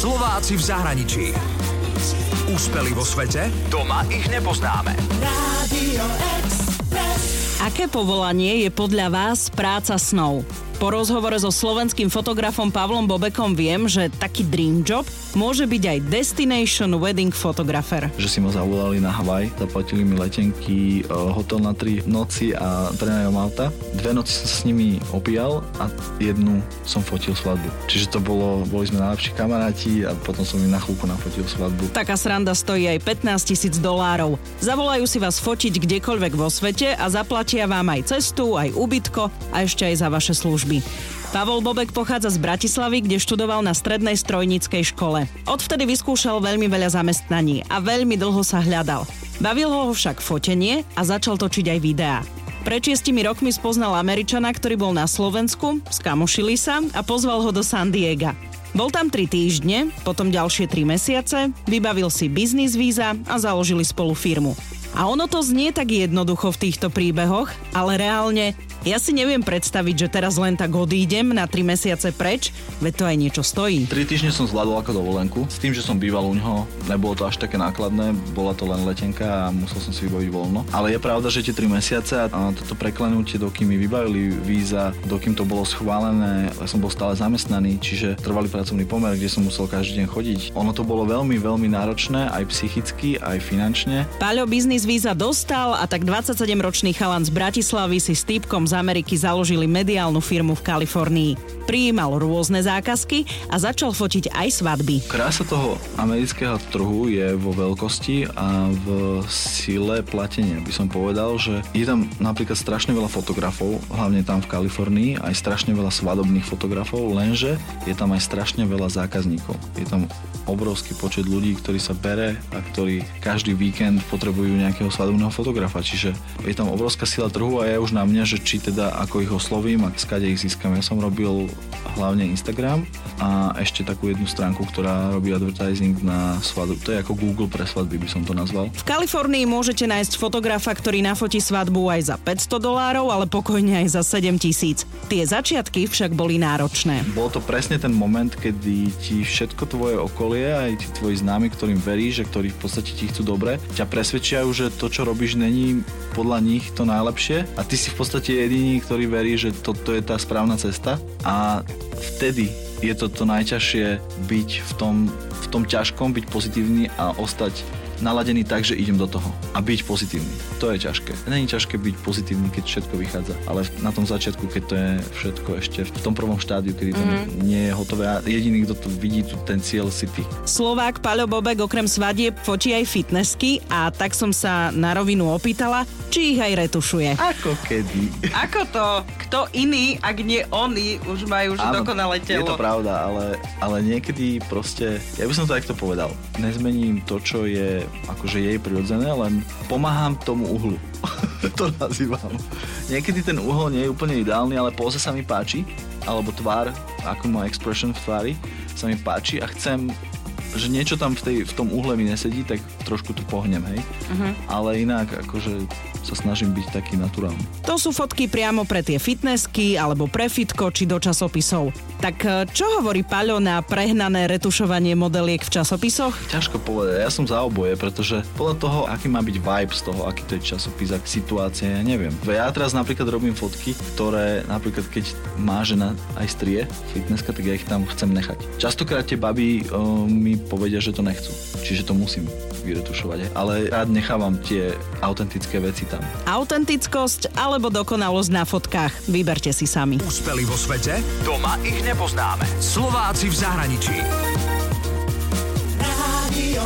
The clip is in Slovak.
Slováci v zahraničí. Úspeli vo svete? Doma ich nepoznáme. Aké povolanie je podľa vás práca snov? Po rozhovore so slovenským fotografom Pavlom Bobekom viem, že taký dream job môže byť aj destination wedding photographer. Že si ma zavolali na Havaj, zaplatili mi letenky, e, hotel na tri noci a prenajom auta. Dve noci som sa s nimi opíjal a jednu som fotil svadbu. Čiže to bolo, boli sme najlepší kamaráti a potom som im na chvíľku nafotil svadbu. Taká sranda stojí aj 15 tisíc dolárov. Zavolajú si vás fotiť kdekoľvek vo svete a zaplatia vám aj cestu, aj ubytko a ešte aj za vaše služby služby. Pavol Bobek pochádza z Bratislavy, kde študoval na strednej strojníckej škole. Odvtedy vyskúšal veľmi veľa zamestnaní a veľmi dlho sa hľadal. Bavilo ho však fotenie a začal točiť aj videá. Pred šiestimi rokmi spoznal Američana, ktorý bol na Slovensku, skamošili sa a pozval ho do San Diega. Bol tam 3 týždne, potom ďalšie 3 mesiace, vybavil si biznis víza a založili spolu firmu. A ono to znie tak jednoducho v týchto príbehoch, ale reálne ja si neviem predstaviť, že teraz len tak odídem na 3 mesiace preč, veď to aj niečo stojí. 3 týždne som zvládol ako dovolenku, s tým, že som býval u neho, nebolo to až také nákladné, bola to len letenka a musel som si vybaviť voľno. Ale je pravda, že tie 3 mesiace a toto preklenutie, dokým mi vybavili víza, dokým to bolo schválené, ja som bol stále zamestnaný, čiže trvalý pracovný pomer, kde som musel každý deň chodiť. Ono to bolo veľmi, veľmi náročné, aj psychicky, aj finančne. Paľo biznis víza dostal a tak 27-ročný chalan z Bratislavy si s týpkom z Ameriky založili mediálnu firmu v Kalifornii. Prijímal rôzne zákazky a začal fotiť aj svadby. Krása toho amerického trhu je vo veľkosti a v sile platenia. By som povedal, že je tam napríklad strašne veľa fotografov, hlavne tam v Kalifornii, aj strašne veľa svadobných fotografov, lenže je tam aj strašne veľa zákazníkov. Je tam obrovský počet ľudí, ktorí sa bere a ktorí každý víkend potrebujú nejakého svadobného fotografa. Čiže je tam obrovská sila trhu a je už na mňa, že či teda ako ich oslovím a skade ich získam. Ja som robil hlavne Instagram a ešte takú jednu stránku, ktorá robí advertising na svadbu. To je ako Google pre svadby, by som to nazval. V Kalifornii môžete nájsť fotografa, ktorý nafotí svadbu aj za 500 dolárov, ale pokojne aj za 7 tisíc. Tie začiatky však boli náročné. Bol to presne ten moment, kedy ti všetko tvoje okolie aj tí tvoji známi, ktorým veríš, že ktorí v podstate ti chcú dobre, ťa presvedčia, že to, čo robíš, není podľa nich to najlepšie. A ty si v podstate jediný, ktorý verí, že toto je tá správna cesta. A vtedy je to to najťažšie byť v tom, v tom ťažkom, byť pozitívny a ostať naladený tak, že idem do toho a byť pozitívny. To je ťažké. Není ťažké byť pozitívny, keď všetko vychádza, ale na tom začiatku, keď to je všetko ešte v tom prvom štádiu, kedy to mm-hmm. nie je hotové a jediný, kto tu vidí tu ten cieľ si ty. Slovák Paľo Bobek okrem svadieb fotí aj fitnessky a tak som sa na rovinu opýtala, či ich aj retušuje. Ako kedy? Ako to? Kto iný, ak nie oni, už majú už dokonalé telo. Je to pravda, ale, ale niekedy proste, ja by som to takto povedal, nezmením to, čo je akože jej prirodzené, len pomáham tomu uhlu. to nazývam. Niekedy ten uhol nie je úplne ideálny, ale poza sa mi páči, alebo tvár, ako má expression v tvári, sa mi páči a chcem že niečo tam v, tej, v tom uhle mi nesedí, tak trošku to pohnem, hej. Uh-huh. Ale inak, akože sa snažím byť taký naturálny. To sú fotky priamo pre tie fitnessky alebo pre fitko či do časopisov. Tak e, čo hovorí Paľo na prehnané retušovanie modeliek v časopisoch? Ťažko povedať, ja som za oboje, pretože podľa toho, aký má byť vibe z toho, aký to je časopis, ak situácia, ja neviem. Ja teraz napríklad robím fotky, ktoré napríklad keď má žena aj strie, fitnesska, tak ja ich tam chcem nechať. Častokrát tie baby uh, mi povedia, že to nechcú. Čiže to musím vyretušovať. Ale rád nechávam tie autentické veci tam. Autentickosť alebo dokonalosť na fotkách. Vyberte si sami. Úspeli vo svete? Doma ich nepoznáme. Slováci v zahraničí. Radio